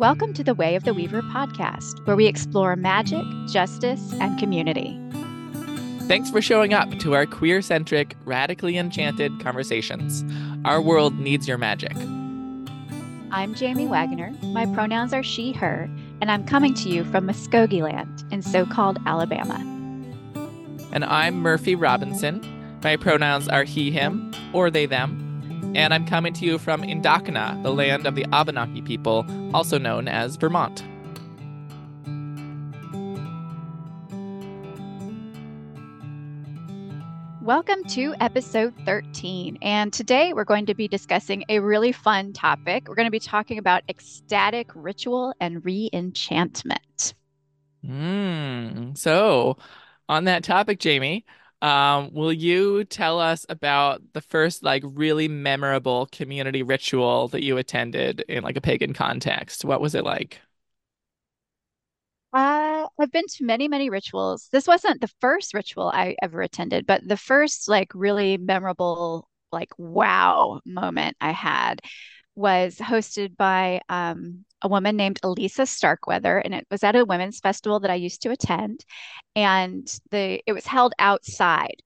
Welcome to the Way of the Weaver podcast, where we explore magic, justice, and community. Thanks for showing up to our queer centric, radically enchanted conversations. Our world needs your magic. I'm Jamie Waggoner. My pronouns are she, her, and I'm coming to you from Muskogee Land in so called Alabama. And I'm Murphy Robinson. My pronouns are he, him, or they, them and I'm coming to you from N'dakinna, the land of the Abenaki people, also known as Vermont. Welcome to episode 13. And today we're going to be discussing a really fun topic. We're going to be talking about ecstatic ritual and re enchantment. Mm, so, on that topic, Jamie, um, will you tell us about the first like really memorable community ritual that you attended in like a pagan context? What was it like? Uh, I've been to many, many rituals. This wasn't the first ritual I ever attended, but the first like really memorable, like wow moment I had was hosted by um, a woman named Elisa Starkweather, and it was at a women's festival that I used to attend, and the it was held outside.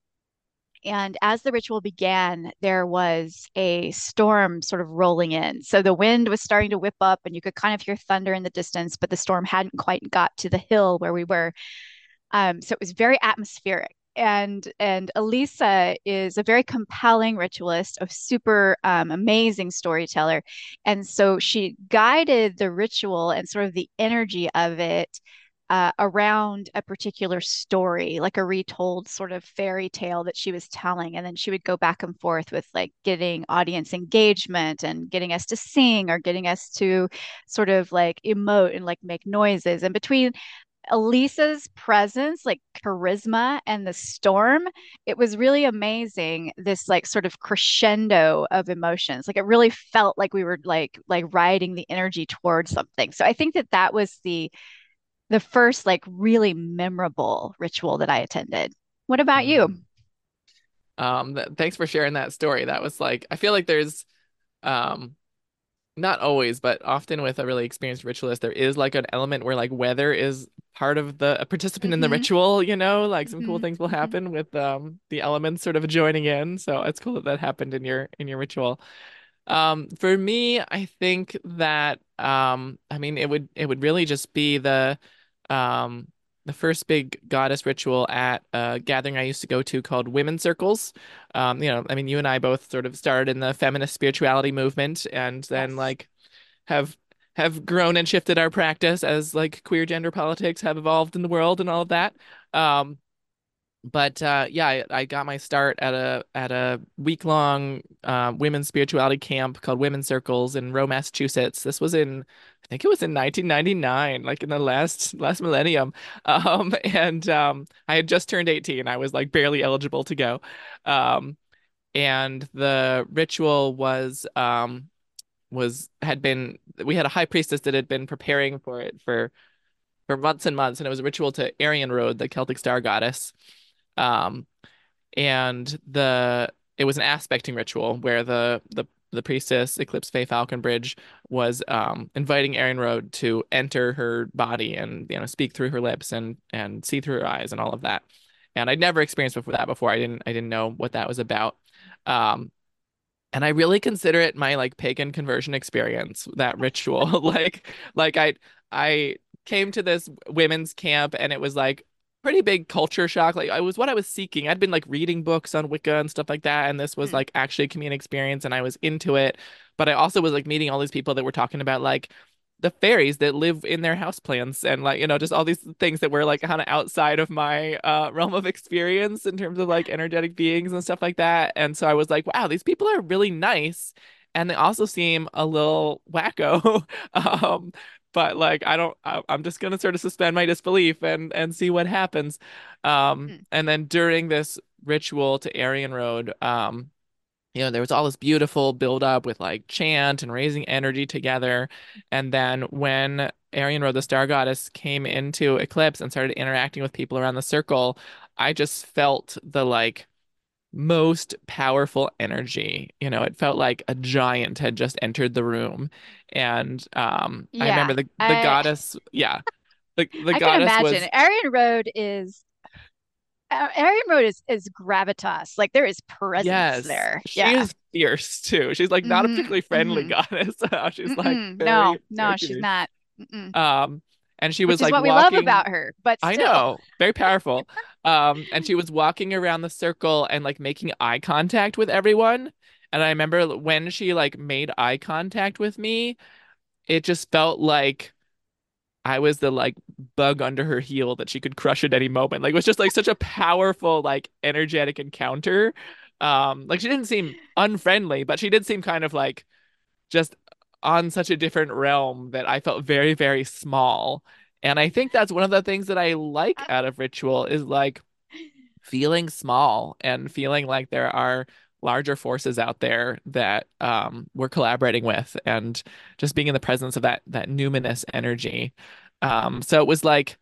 And as the ritual began, there was a storm sort of rolling in. So the wind was starting to whip up, and you could kind of hear thunder in the distance, but the storm hadn't quite got to the hill where we were. Um, so it was very atmospheric and and Elisa is a very compelling ritualist, a super um, amazing storyteller, and so she guided the ritual and sort of the energy of it uh, around a particular story, like a retold sort of fairy tale that she was telling, and then she would go back and forth with like getting audience engagement and getting us to sing or getting us to sort of like emote and like make noises, and between Elisa's presence, like charisma and the storm, it was really amazing. This like sort of crescendo of emotions. Like it really felt like we were like like riding the energy towards something. So I think that that was the the first like really memorable ritual that I attended. What about you? Mm. Um, th- thanks for sharing that story. That was like I feel like there's um not always, but often with a really experienced ritualist, there is like an element where like weather is part of the a participant mm-hmm. in the mm-hmm. ritual, you know, like some mm-hmm. cool things will mm-hmm. happen with um the elements sort of joining in. So it's cool that that happened in your in your ritual. Um, for me, I think that um, I mean, it would it would really just be the um the first big goddess ritual at a gathering I used to go to called Women's Circles. Um, you know, I mean, you and I both sort of started in the feminist spirituality movement, and then yes. like have have grown and shifted our practice as like queer gender politics have evolved in the world and all of that. Um, but uh, yeah, I, I, got my start at a at a week long uh, women's spirituality camp called Women's Circles in Rowe, Massachusetts. This was in I think it was in 1999, like in the last last millennium. Um, and um, I had just turned 18. I was like barely eligible to go. Um, and the ritual was um, was had been we had a high priestess that had been preparing for it for for months and months, and it was a ritual to Arianrhod, the Celtic star goddess. Um, and the it was an aspecting ritual where the the the priestess Eclipse Faye Falconbridge was um, inviting Arianrhod to enter her body and you know speak through her lips and and see through her eyes and all of that. And I'd never experienced before that before. I didn't I didn't know what that was about. Um, and I really consider it my like pagan conversion experience, that ritual. like like I I came to this women's camp and it was like pretty big culture shock. Like I was what I was seeking. I'd been like reading books on Wicca and stuff like that, and this was mm. like actually a community experience, and I was into it. But I also was like meeting all these people that were talking about like the fairies that live in their house plants and like you know just all these things that were like kind of outside of my uh, realm of experience in terms of like energetic beings and stuff like that. And so I was like, wow, these people are really nice and they also seem a little wacko. um, but like I don't I, am just gonna sort of suspend my disbelief and and see what happens. Um, mm. and then during this ritual to Arianrhod, um, you know, there was all this beautiful build up with like chant and raising energy together. And then when Arianrhod, the star goddess, came into eclipse and started interacting with people around the circle, I just felt the like most powerful energy. You know, it felt like a giant had just entered the room. And um I remember the the I goddess, yeah. The the I can imagine. was Arianrhod is uh, Arianrhod is is gravitas. Like there is presence yes, there. she Yeah. is fierce too. She's like not a Mm-hmm. particularly friendly Mm-hmm. goddess. She's like Mm-mm. No, very very no, she's not. Mm-mm. Um and she was Which like what we love about her, but I know, very powerful. Um, and she was walking around the circle and like making eye contact with everyone. And I remember when she like made eye contact with me, it just felt like I was the like bug under her heel that she could crush at any moment. Like it was just like such a powerful, like energetic encounter. Um, like she didn't seem unfriendly, but she did seem kind of like just on such a different realm that I felt very, very small. And I think that's one of the things that I like out of ritual is like feeling small and feeling like there are larger forces out there that um, we're collaborating with and just being in the presence of that that numinous energy. Um, so it was like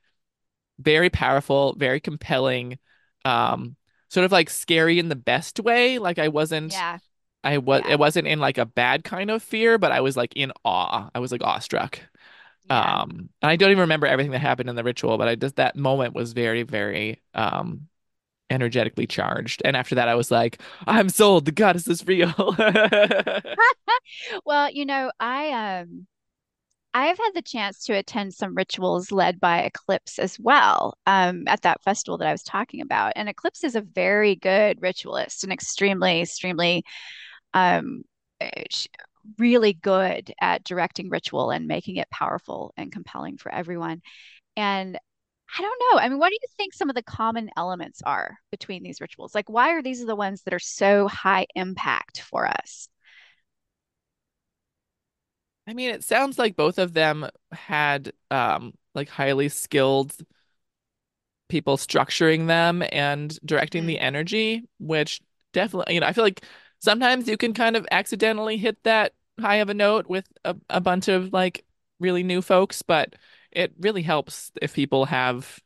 very powerful, very compelling, um, sort of like scary in the best way. Like I wasn't Yeah. I was Yeah. it wasn't in like a bad kind of fear, but I was like in awe. I was like awestruck. Yeah. Um, and I don't even remember everything that happened in the ritual, but I just that moment was very, very um energetically charged. And after that, I was like, I'm sold. The goddess is real. Well, you know, I um I've had the chance to attend some rituals led by Eclipse as well, um, at that festival that I was talking about. And Eclipse is a very good ritualist and extremely, extremely um, eh, really good at directing ritual and making it powerful and compelling for everyone. And I don't know. I mean, what do you think some of the common elements are between these rituals? Like, why are these the ones that are so high impact for us? I mean, it sounds like both of them had um like highly skilled people structuring them and directing Mm, the energy, which definitely, you know, I feel like sometimes you can kind of accidentally hit that high of a note with a, a bunch of like really new folks, but it really helps if people have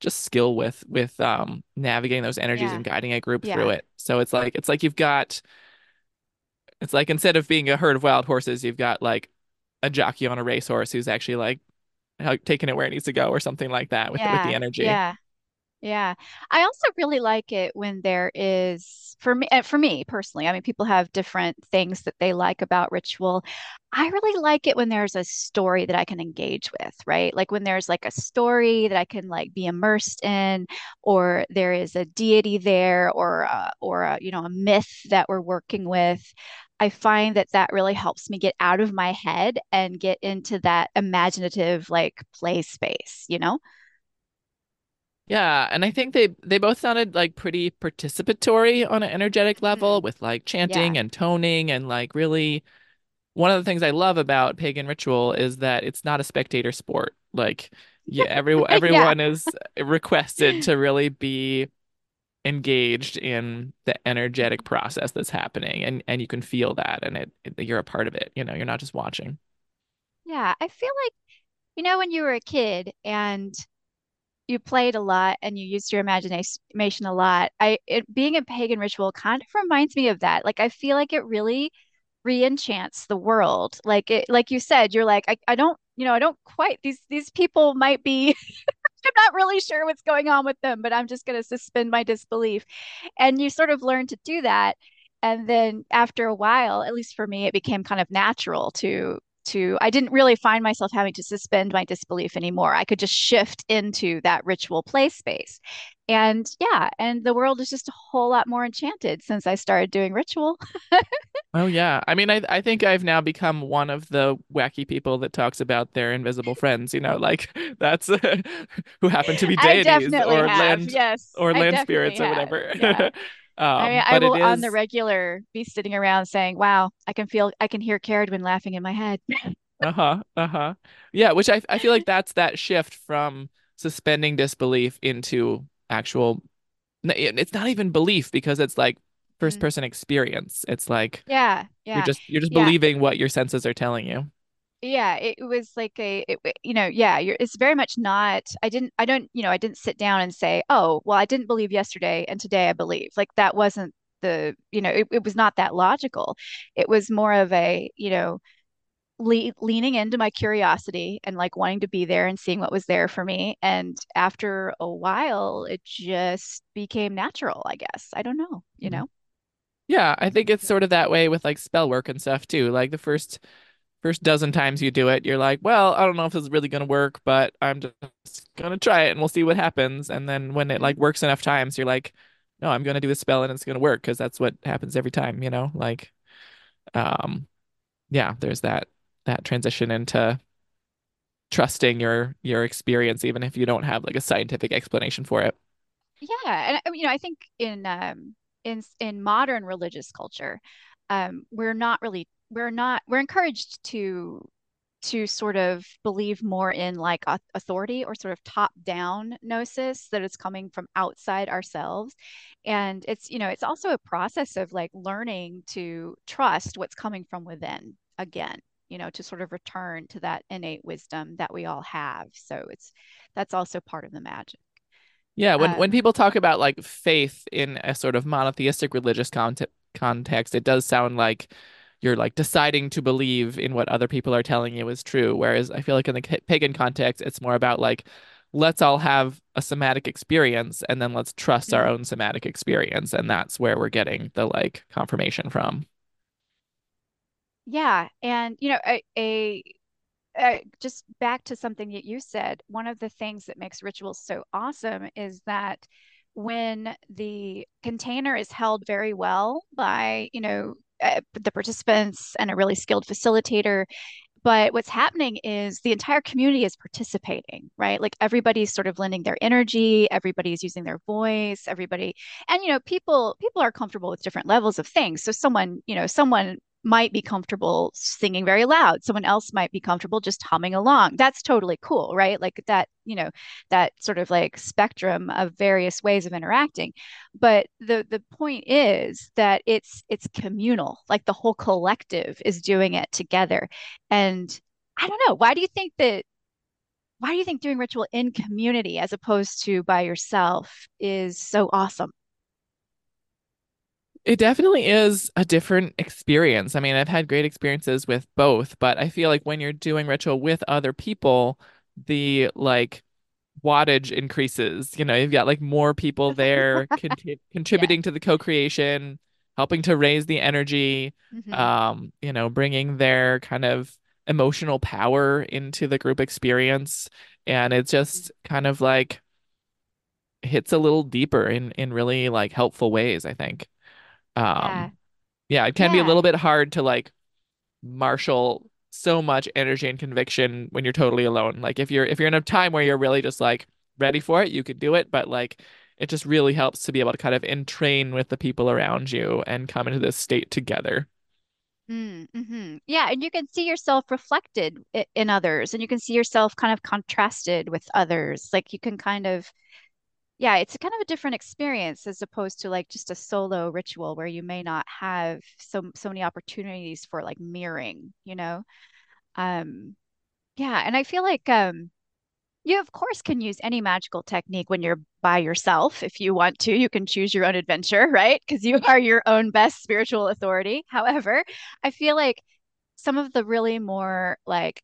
just skill with with um navigating those energies yeah, and guiding a group through it. So it's like it's like you've got it's like instead of being a herd of wild horses, you've got like a jockey on a racehorse who's actually like taking it where it needs to go or something like that with with the energy. yeah. Yeah. I also really like it when there is for me uh, for me personally, I mean people have different things that they like about ritual. I really like it when there's a story that I can engage with, right? Like when there's like a story that I can like be immersed in or there is a deity there or uh, or a, you know, a myth that we're working with. I find that that really helps me get out of my head and get into that imaginative like play space, you know? Yeah, and I think they they both sounded like pretty participatory on an energetic level Mhm. with like Yeah. chanting and toning and like really one of the things I love about pagan ritual is that it's not a spectator sport. Like yeah, every Yeah. everyone is requested to really be engaged in the energetic process that's happening and and you can feel that and it, it you're a part of it, you know, you're not just watching. Yeah, I feel like, you know, when you were a kid and you played a lot and you used your imagination a lot, I it being a pagan ritual kind of reminds me of that. Like I feel like it really re-enchants the world. Like it, like you said, you're like, I, I don't, you know, I don't quite these these people might be I'm not really sure what's going on with them, but I'm just going to suspend my disbelief. And you sort of learn to do that. And then after a while, at least for me, it became kind of natural to to I didn't really find myself having to suspend my disbelief anymore. I could just shift into that ritual play space. And yeah, and the world is just a whole lot more enchanted since I started doing ritual. Oh yeah. I mean, I I think I've now become one of the wacky people that talks about their invisible friends, you know, like that's who happen to be deities or have. land Yes, or I land spirits or whatever. Yeah. I mean, Um, I it will on the regular be sitting around saying, "Wow, I can feel, I can hear Cerridwen laughing in my head." uh-huh, uh-huh. Yeah, which I I feel like that's that shift from suspending disbelief into actual it's not even belief because it's like first Mm. person experience. It's like Yeah, yeah. you're just you're just yeah, believing what your senses are telling you. Yeah, it, was like a, it, you know, yeah, you're, it's very much not, I didn't, I don't, you know, I didn't sit down and say, oh, well, I didn't believe yesterday and today I believe. Like that wasn't the, you know, it, it was not that logical. It was more of a, you know, le leaning into my curiosity and like wanting to be there and seeing what was there for me. And after a while, it just became natural, I guess. I don't know, you Mhm. know? Yeah, I think it's sort of that way with like spell work and stuff too. Like the first first dozen times you do it, you're like, well, I don't know if this is really gonna work, but I'm just gonna try it and we'll see what happens. And then when it like works enough times, you're like, no, I'm gonna do a spell and it's gonna work because that's what happens every time, you know? Like, um, yeah, there's that that transition into trusting your your experience, even if you don't have like a scientific explanation for it. Yeah, and you know, I think in um in in modern religious culture, um, we're not really we're not we're encouraged to to sort of believe more in like authority or sort of top-down gnosis that is coming from outside ourselves. And it's, you know, it's also a process of like learning to trust what's coming from within again, you know, to sort of return to that innate wisdom that we all have. So it's that's also part of the magic. Yeah, when when Um, people talk about like faith in a sort of monotheistic religious context context, it does sound like you're like deciding to believe in what other people are telling you is true. Whereas I feel like in the pagan context, it's more about like let's all have a somatic experience and then let's trust our own somatic experience, and that's where we're getting the like confirmation from. yeah, and you know, a, a uh, just back to something that you said, one of the things that makes rituals so awesome is that when the container is held very well by, you know, Uh, the participants and a really skilled facilitator, but what's happening is the entire community is participating, right? Like everybody's sort of lending their energy, everybody's using their voice, everybody, and you know, people people are comfortable with different levels of things. So someone, you know, someone might be comfortable singing very loud. Someone else might be comfortable just humming along. That's totally cool, right? Like that, you know, that sort of like spectrum of various ways of interacting. But the the point is that it's it's communal. Like the whole collective is doing it together. And I don't know, why do you think that why do you think doing ritual in community as opposed to by yourself is so awesome? It definitely is a different experience. I mean, I've had great experiences with both, but I feel like when you're doing ritual with other people, the like wattage increases. You know, you've got like more people there con Yeah. contributing to the co-creation, helping to raise the energy, hmm um, you know, bringing their kind of emotional power into the group experience. And it just kind of like hits a little deeper in in really like helpful ways, I think. Yeah. Um, yeah, it can be a little bit hard to like marshal so much energy and conviction when you're totally alone. Like if you're if you're in a time where you're really just like ready for it, you could do it, but like it just really helps to be able to kind of entrain with the people around you and come into this state together. Mm-hmm. Yeah, and you can see yourself reflected in others, and you can see yourself kind of contrasted with others. Like you can kind of, yeah, it's kind of a different experience as opposed to like just a solo ritual where you may not have so so many opportunities for like mirroring, you know? Um, yeah, and I feel like um You, of course, can use any magical technique when you're by yourself. If you want to, you can choose your own adventure, right? Because you are your own best spiritual authority. However, I feel like some of the really more like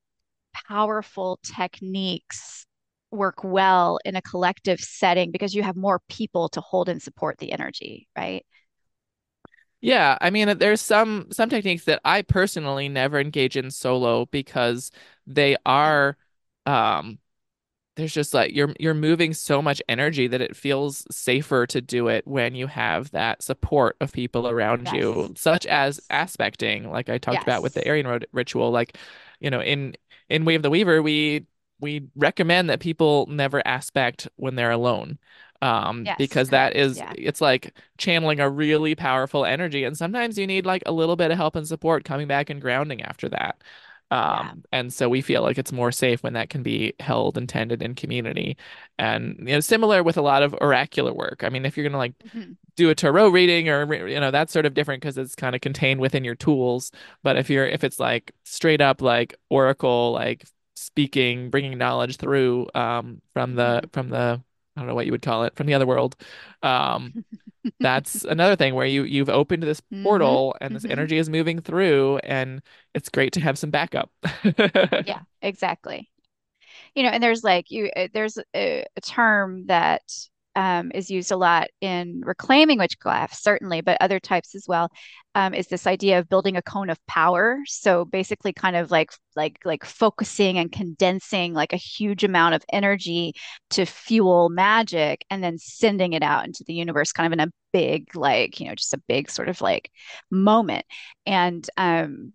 powerful techniques work well in a collective setting because you have more people to hold and support the energy, right? Yeah, I mean, there's some some techniques that I personally never engage in solo because they are um there's just like you're you're moving so much energy that it feels safer to do it when you have that support of people around Yes. you, such as aspecting, like I talked about with the Aryan ritual. Like, you know, in in Way of the Weaver, we we recommend that people never aspect when they're alone. Um, Yes. because that is yeah. it's like channeling a really powerful energy, and sometimes you need like a little bit of help and support coming back and grounding after that. Yeah. Um, and so we feel like it's more safe when that can be held and tended in community. And you know, similar with a lot of oracular work. I mean, if you're gonna like Mhm. do a tarot reading or you know that's sort of different because it's kind of contained within your tools but if you're if it's like straight up like oracle like speaking bringing knowledge through um from the Mhm. from the I don't know what you would call it from the other world um that's another thing where you you've opened this Mhm. portal and this Mhm. energy is moving through and it's great to have some backup Yeah, exactly. you know, and there's like you, uh, there's a, a term that um, is used a lot in reclaiming witchcraft, certainly, but other types as well. Um, is this idea of building a cone of power? So basically, kind of like like like focusing and condensing like a huge amount of energy to fuel magic, and then sending it out into the universe, kind of in a big like you know just a big sort of like moment. And um,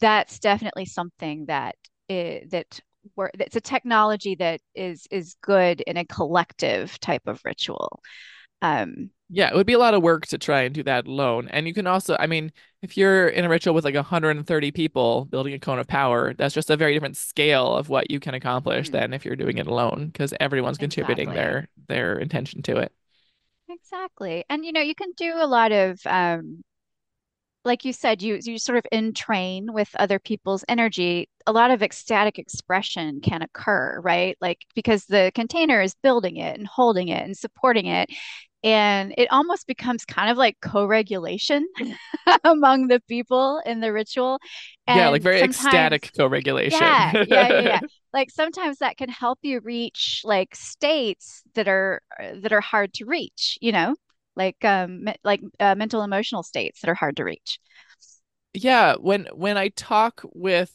that's definitely something that i- that where it's a technology that is is good in a collective type of ritual. Um, Yeah, it would be a lot of work to try and do that alone. And you can also, I mean, if you're in a ritual with like 130 people building a cone of power, that's just a very different scale of what you can accomplish mhm, than if you're doing it alone, because everyone's contributing their their intention to it. Exactly. And you know, you can do a lot of um like you said, you you sort of entrain with other people's energy. A lot of ecstatic expression can occur, right? Like because the container is building it and holding it and supporting it. And it almost becomes kind of like co-regulation among the people in the ritual. Yeah, like very ecstatic co-regulation. yeah, yeah, yeah, yeah. Like sometimes that can help you reach like states that are that are hard to reach, you know, like um me- like uh, mental emotional states that are hard to reach. Yeah, when when I talk with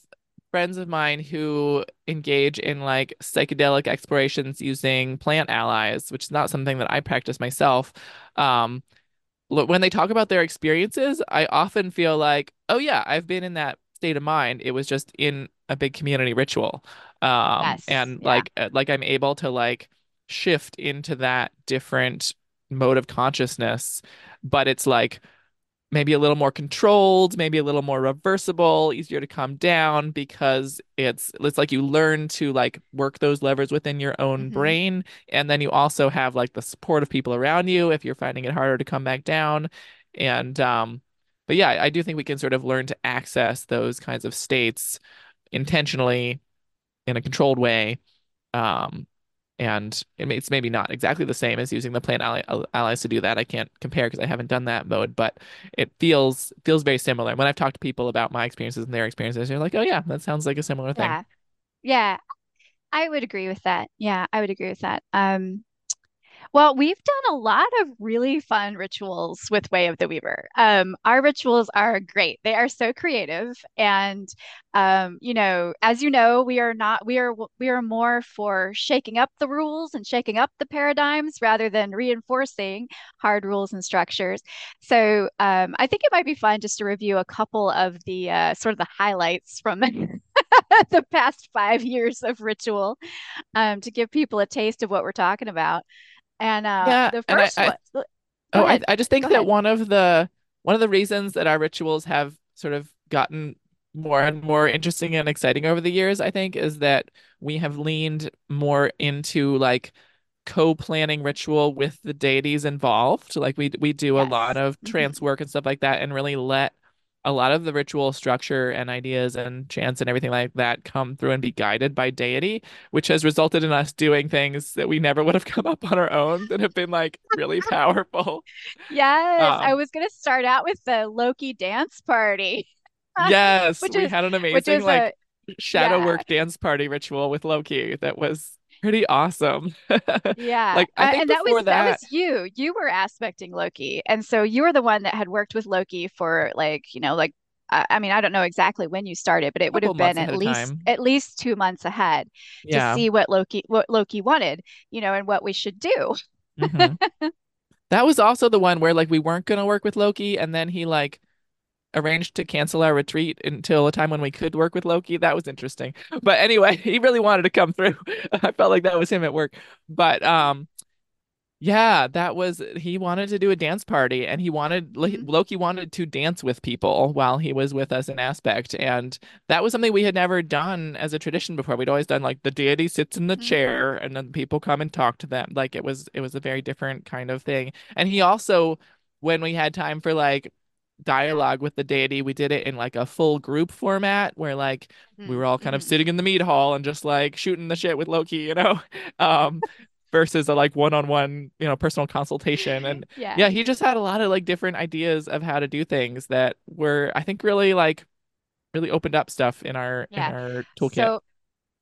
friends of mine who engage in like psychedelic explorations using plant allies, which is not something that I practice myself, um, when they talk about their experiences, I often feel like, oh yeah, I've been in that state of mind. It was just in a big community ritual. Um, Yes, and yeah. like uh, like I'm able to like shift into that different mode of consciousness, but it's like maybe a little more controlled, maybe a little more reversible, easier to calm down because it's it's like you learn to like work those levers within your own hmm brain and then you also have like the support of people around you if you're finding it harder to come back down. And um but yeah, I do think we can sort of learn to access those kinds of states intentionally in a controlled way. Um and it's maybe not exactly the same as using the plant ally, allies to do that. I can't compare because I haven't done that mode, but it feels feels very similar. When I've talked to people about my experiences and their experiences, they're like, "Oh yeah, that sounds like a similar thing." Yeah. Yeah. I would agree with that. Yeah, I would agree with that. Um, Well, we've done a lot of really fun rituals with Way of the Weaver. Um, our rituals are great. They are so creative, and um, you know, as you know, we are not we are we are more for shaking up the rules and shaking up the paradigms rather than reinforcing hard rules and structures. So, um, I think it might be fun just to review a couple of the uh, sort of the highlights from the past five years of ritual um, to give people a taste of what we're talking about. And uh Yeah, the and I, first I one, go oh I. I just Go think that ahead. one of the one of the reasons that our rituals have sort of gotten more and more interesting and exciting over the years, I think, is that we have leaned more into like co-planning ritual with the deities involved. Like we we do a lot of trance hmm work and stuff like that and really let a lot of the ritual structure and ideas and chants and everything like that come through and be guided by deity, which has resulted in us doing things that we never would have come up on our own that have been like really powerful. Yes, I Um, was gonna start out with the Loki dance party, yes, which we is had an amazing is a like shadow yeah, work dance party ritual with Loki that was pretty awesome. yeah. Like I Uh, and that was that that was you. You were aspecting Loki, and so you were the one that had worked with Loki for like you know like I, mean I don't know exactly when you started, but it would have been at least time. at least two months ahead to see what Loki what Loki wanted, you know, and what we should do. hmm That was also the one where like we weren't gonna work with Loki, and then he like arranged to cancel our retreat until a time when we could work with Loki. That was interesting. But anyway, he really wanted to come through. I felt like that was him at work. But um Yeah, that was he wanted to do a dance party and he wanted Mhm. Loki wanted to dance with people while he was with us in Aspect and that was something we had never done as a tradition before. We'd always done like the deity sits in the Mhm. chair and then people come and talk to them. Like it was it was a very different kind of thing. And he also when we had time for like dialogue with the deity, we did it in like a full group format where like we Mhm. were all kind of Mhm. sitting in the mead hall and just like shooting the shit with Loki, you know? Um versus a like one-on-one, you know, personal consultation. And Yeah. yeah, he just had a lot of like different ideas of how to do things that were, I think, really like really opened up stuff in our in our toolkit. So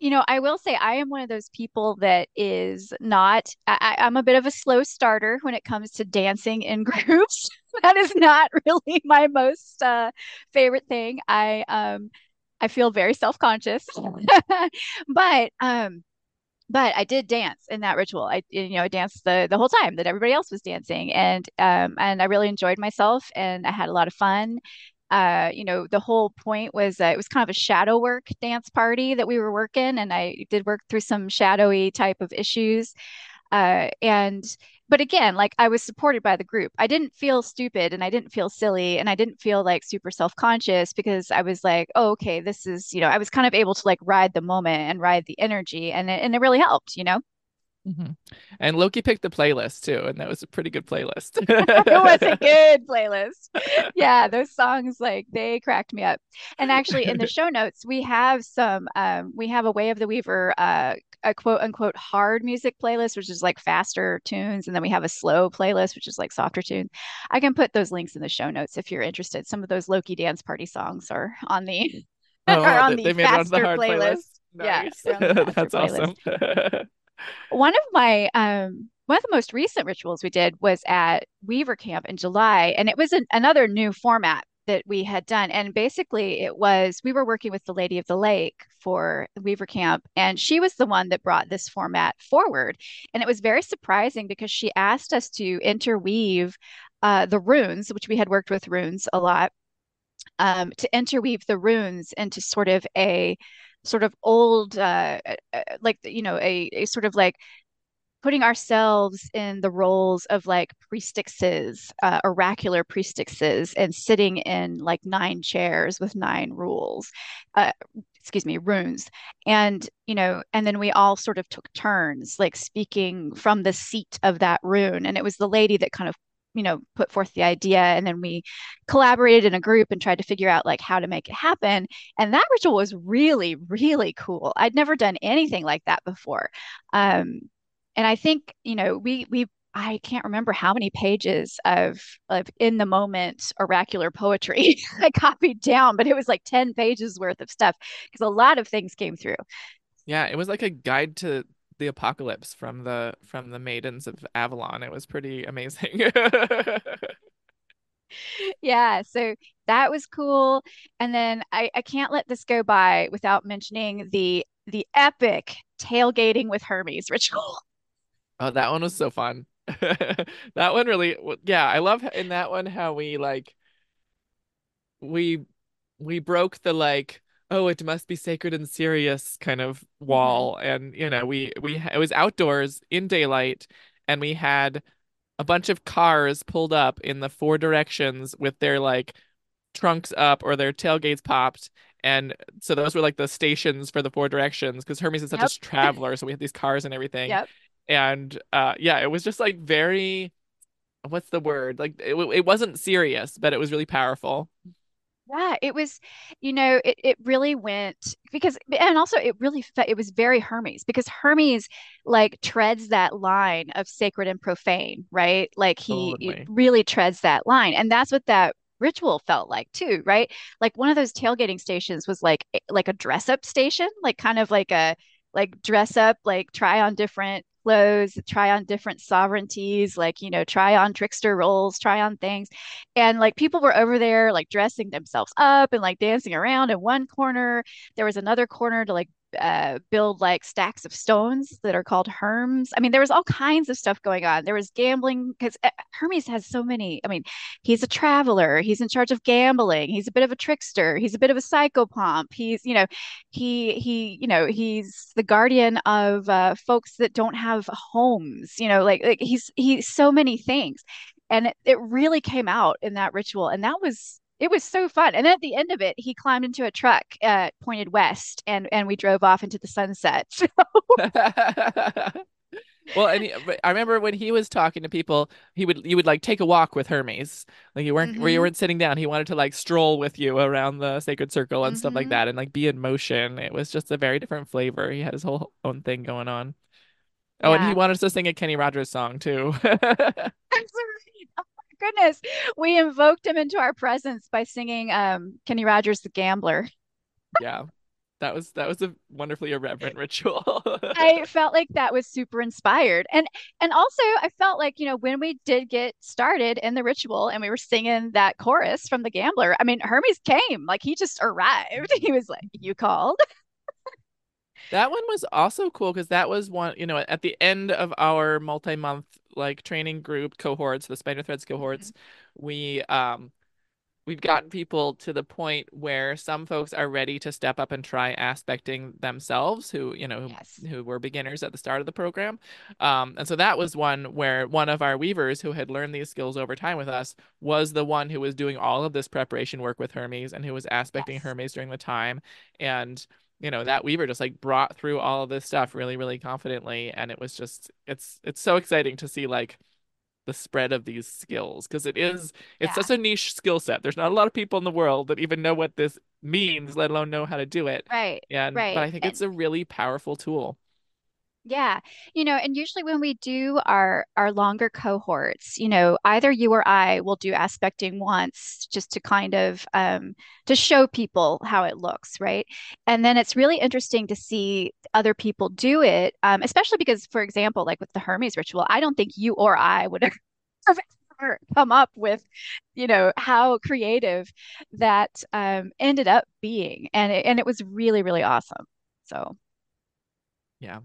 You know, I will say I am one of those people that is not, I, I'm a bit of a slow starter when it comes to dancing in groups. That is not really my most uh, favorite thing. I um I feel very self-conscious. But um but I did dance in that ritual. I you know, I danced the the whole time that everybody else was dancing and um and I really enjoyed myself and I had a lot of fun. Uh, you know, the whole point was uh, it was kind of a shadow work dance party that we were working and I did work through some shadowy type of issues. Uh, and but again, like I was supported by the group. I didn't feel stupid and I didn't feel silly and I didn't feel like super self-conscious because I was like, oh, okay, this is, you know, I was kind of able to like ride the moment and ride the energy and it, and it really helped, you know? Mhm. And Loki picked the playlist too, and that was a pretty good playlist. It was a good playlist. Yeah, those songs like they cracked me up. And actually in the show notes we have some um we have a Way of the Weaver uh a quote unquote hard music playlist which is like faster tunes and then we have a slow playlist which is like softer tunes. I can put those links in the show notes if you're interested. Some of those Loki dance party songs are on the are Oh, on they, the they it the faster playlist. playlist. Yeah, Nice. on the faster That's playlist. awesome. One of my um one of the most recent rituals we did was at Weaver Camp in July, and it was an, another new format that we had done. And basically, it was we were working with the Lady of the Lake for Weaver Camp, and she was the one that brought this format forward. And it was very surprising because she asked us to interweave uh, the runes, which we had worked with runes a lot, um, to interweave the runes into sort of a sort of old uh, uh, uh, like you know a, a sort of like putting ourselves in the roles of like priestesses, uh, oracular priestesses, and sitting in like nine chairs with nine rules, uh, excuse me, runes. And, you know, and then we all sort of took turns like speaking from the seat of that rune. And it was the lady that kind of you know put forth the idea and then we collaborated in a group and tried to figure out like how to make it happen. And that ritual was really really cool. I'd never done anything like that before. Um, and I think, you know, we we I can't remember how many pages of of in the moment oracular poetry I copied down, but it was like 10 pages worth of stuff because a lot of things came through. Yeah, it was like a guide to the apocalypse from the from the Maidens of Avalon. It was pretty amazing. Yeah, so that was cool. And then I, I can't let this go by without mentioning the the epic tailgating with Hermes ritual. Oh, that one was so fun. That one really, yeah, I love in that one how we like we we broke the like oh it must be sacred and serious kind of hmm wall. And you know we we it was outdoors in daylight and we had a bunch of cars pulled up in the four directions with their like trunks up or their tailgates popped. And so those were like the stations for the four directions because Hermes is such a traveler so we had these cars and everything. Yep. and uh yeah it was just like very what's the word? Like it, it wasn't serious but it was really powerful Yeah, it was, you know, it, it really went because, and also it really, fe- it was very Hermes because Hermes like treads that line of sacred and profane, right? Like he totally really treads that line. And that's what that ritual felt like too, right? Like one of those tailgating stations was like, eh, like a dress up station, like kind of like a, like dress up, like try on different clothes, try on different sovereignties, like, you know, try on trickster roles, try on things. And like people were over there like dressing themselves up and like dancing around in one corner. There was another corner to like uh, build like stacks of stones that are called herms. I mean, there was all kinds of stuff going on. There was gambling because uh, Hermes has so many. I mean, he's a traveler. He's in charge of gambling. He's a bit of a trickster. He's a bit of a psychopomp. He's, you know, he he, you know, he's the guardian of uh, folks that don't have homes. You know, like like he's he's so many things, and it, it really came out in that ritual, and that was it was so fun. And then at the end of it, he climbed into a truck uh, pointed west, and and we drove off into the sunset. Well, and he, I remember when he was talking to people, he would you would like take a walk with Hermes, like you weren't where you weren't sitting down. He wanted to like stroll with you around the sacred circle and stuff like hmm that, and like be in motion. It was just a very different flavor. He had his whole own thing going on. Oh, and he wanted us to sing a Kenny Rogers song too. That's right. My goodness. We invoked him into our presence by singing um, Kenny Rogers the Gambler. Yeah, that was that was a wonderfully irreverent ritual. I felt like that was super inspired. And and also I felt like, you know, when we did get started in the ritual and we were singing that chorus from the Gambler, I mean, Hermes came, like he just arrived. He was like, "You called?" That one was also cool because that was one, you know, at the end of our multi-month like training group cohorts, the Spider Threads cohorts, we um we've gotten people to the point where some folks are ready to step up and try aspecting themselves who, you know, Yes. who, who were beginners at the start of the program. Um, and so that was one where one of our weavers who had learned these skills over time with us was the one who was doing all of this preparation work with Hermes and who was aspecting Yes. Hermes during the time. And you know, that weaver just like brought through all of this stuff really, really confidently. And it was just it's it's so exciting to see like the spread of these skills because it is it's Yeah. such a niche skill set. There's not a lot of people in the world that even know what this means, let alone know how to do it. Right. And but I think it's a really powerful tool. Yeah, you know, and usually when we do our our longer cohorts, you know, either you or I will do aspecting once just to kind of um to show people how it looks, right? And then it's really interesting to see other people do it, um, especially because, for example, like with the Hermes ritual, I don't think you or I would have ever come up with, you know, how creative that um ended up being. And it, and it was really, really awesome. So. Yeah,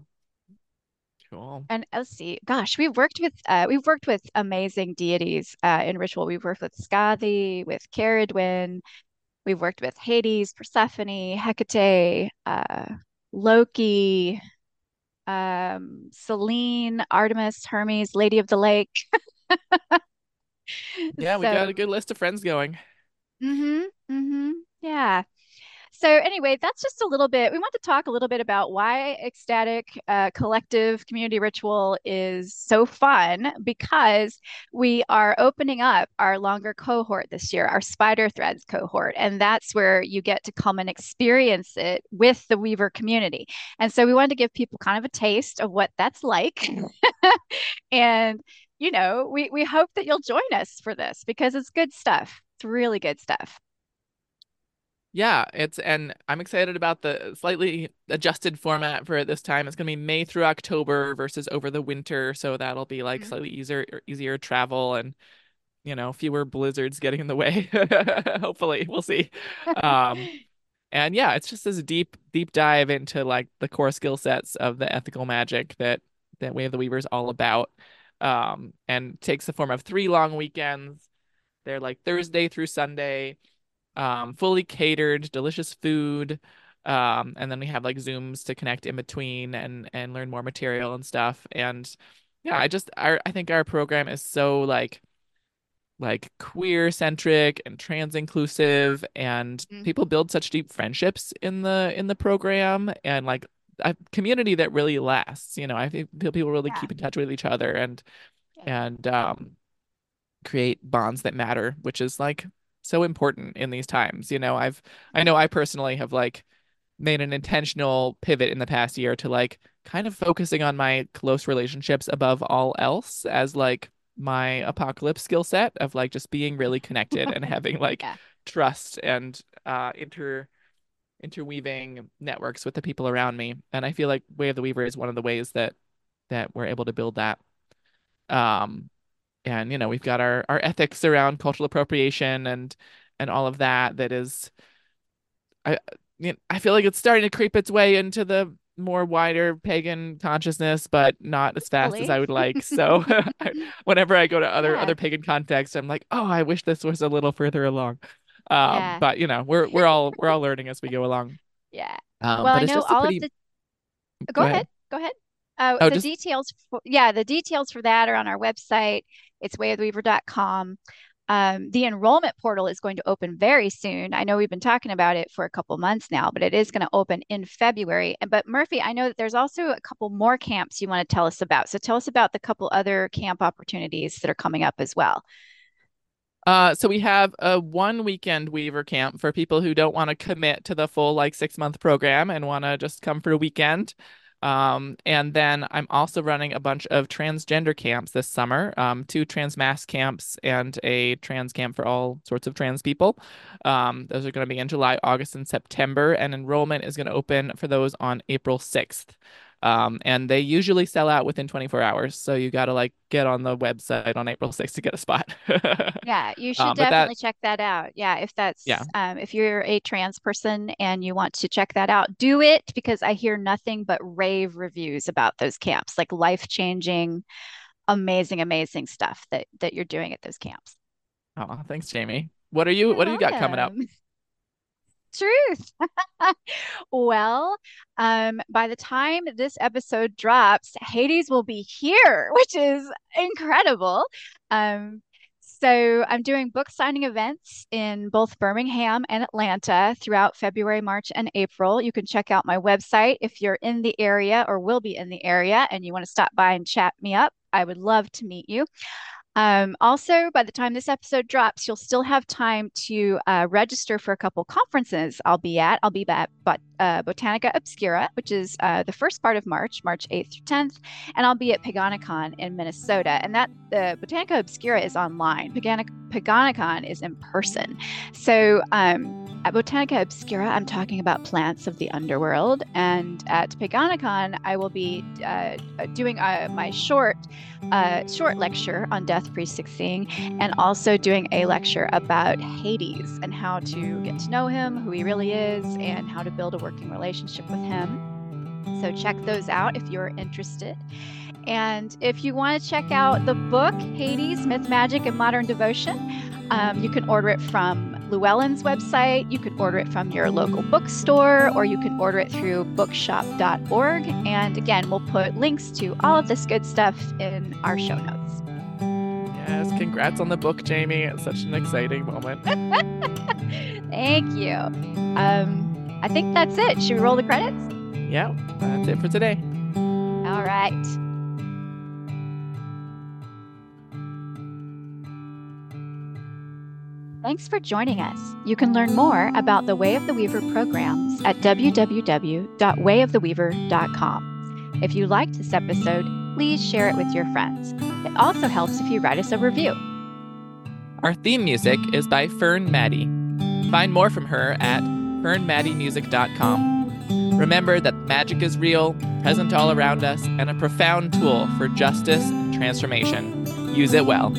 cool. And let's see, gosh, we've worked with uh, we've worked with amazing deities uh, in ritual. We've worked with Skadi, with Cerridwen, we've worked with Hades, Persephone, Hecate, uh, Loki, um, Selene, Artemis, Hermes, Lady of the Lake. Yeah, we got a good list of friends going. mm-hmm, mm-hmm, yeah. So anyway, that's just a little bit. We want to talk a little bit about why ecstatic uh, collective community ritual is so fun because we are opening up our longer cohort this year, our Spider Threads cohort, and that's where you get to come and experience it with the Weaver community. And so we wanted to give people kind of a taste of what that's like. And you know, we we hope that you'll join us for this because it's good stuff. It's really good stuff. Yeah, it's and I'm excited about the slightly adjusted format for it this time. It's gonna be May through October versus over the winter, so that'll be like Mhm. slightly easier easier travel and you know, fewer blizzards getting in the way. Hopefully, we'll see. Um, and yeah, it's just this deep, deep dive into like the core skill sets of the ethical magic that that Way of the Weaver is all about. Um, and takes the form of three long weekends. They're like Thursday through Sunday, um, fully catered, delicious food. Um, and then we have like Zooms to connect in between and and learn more material and stuff. And yeah, I just our I think our program is so like like queer centric and trans inclusive and people Mhm. build such deep friendships in the in the program and like a community that really lasts you know I think people really Yeah. keep in touch with each other and Yeah. and um create bonds that matter which is like so important in these times you know I've I know I personally have like made an intentional pivot in the past year to like kind of focusing on my close relationships above all else as like my apocalypse skill set of like just being really connected and having like Yeah. trust and uh inter interweaving networks with the people around me. And I feel like Way of the Weaver is one of the ways that that we're able to build that. Um and you know, we've got our our ethics around cultural appropriation and and all of that that is I you know, I feel like it's starting to creep its way into the more wider pagan consciousness, but not as fast as I would like. So whenever I go to other Yeah. other pagan contexts, I'm like, oh, I wish this was a little further along. Um, Yeah. but you know, we're we're all we're all learning as we go along. Yeah. Um, Well, I know all pretty. of the Go Go ahead. ahead. Go ahead. Uh, Oh, the just details for, yeah, the details for that are on our website. It's wayoftheweaver.com. Um, the enrollment portal is going to open very soon. I know we've been talking about it for a couple months now, but it is going to open in February. But Murphy, I know that there's also a couple more camps you want to tell us about. So tell us about the couple other camp opportunities that are coming up as well. Uh, so we have a one weekend Weaver camp for people who don't want to commit to the full like six month program and want to just come for a weekend. Um, and then I'm also running a bunch of transgender camps this summer, um, two transmasc camps and a trans camp for all sorts of trans people. Um, those are going to be in July, August, and September, and enrollment is going to open for those on April 6th. Um, and they usually sell out within 24 hours. So you got to like get on the website on April 6th to get a spot. Yeah, you should Um, but that, definitely check that out. Yeah, if that's, yeah. um, if you're a trans person and you want to check that out, do it because I hear nothing but rave reviews about those camps, like life-changing, amazing, amazing stuff that that you're doing at those camps. Oh, thanks, Jamie. What are you, what do you got coming up? Truth. Well, um, by the time this episode drops, Hades will be here, which is incredible. Um, so I'm doing book signing events in both Birmingham and Atlanta throughout February, March, and April. You can check out my website if you're in the area or will be in the area and you want to stop by and chat me up. I would love to meet you. Um, also, by the time this episode drops, you'll still have time to uh, register for a couple conferences I'll be at. I'll be at Bot- uh, Botanica Obscura, which is uh, the first part of March, March 8th through 10th, and I'll be at Paganicon in Minnesota. And that the Botanica Obscura is online. Paganic- Paganicon is in person. So um, at Botanica Obscura, I'm talking about plants of the underworld, and at Paganicon, I will be uh, doing uh, my short a short lecture on Death Prefixing and also doing a lecture about Hades and how to get to know him, who he really is, and how to build a working relationship with him. So check those out if you're interested. And if you want to check out the book, Hades, Myth, Magic, and Modern Devotion, um, you can order it from Llewellyn's website. You can order it from your local bookstore, or you can order it through bookshop.org. And again, we'll put links to all of this good stuff in our show notes. Yes, congrats on the book, Jamie. It's such an exciting moment. Thank you. Um, I think that's it. Should we roll the credits? Yeah, that's it for today. All right. Thanks for joining us. You can learn more about the Way of the Weaver programs at www.wayoftheweaver.com. If you liked this episode, please share it with your friends. It also helps if you write us a review. Our theme music is by Fern Maddie. Find more from her at fernmaddiemusic.com. Remember that magic is real, present all around us, and a profound tool for justice and transformation. Use it well.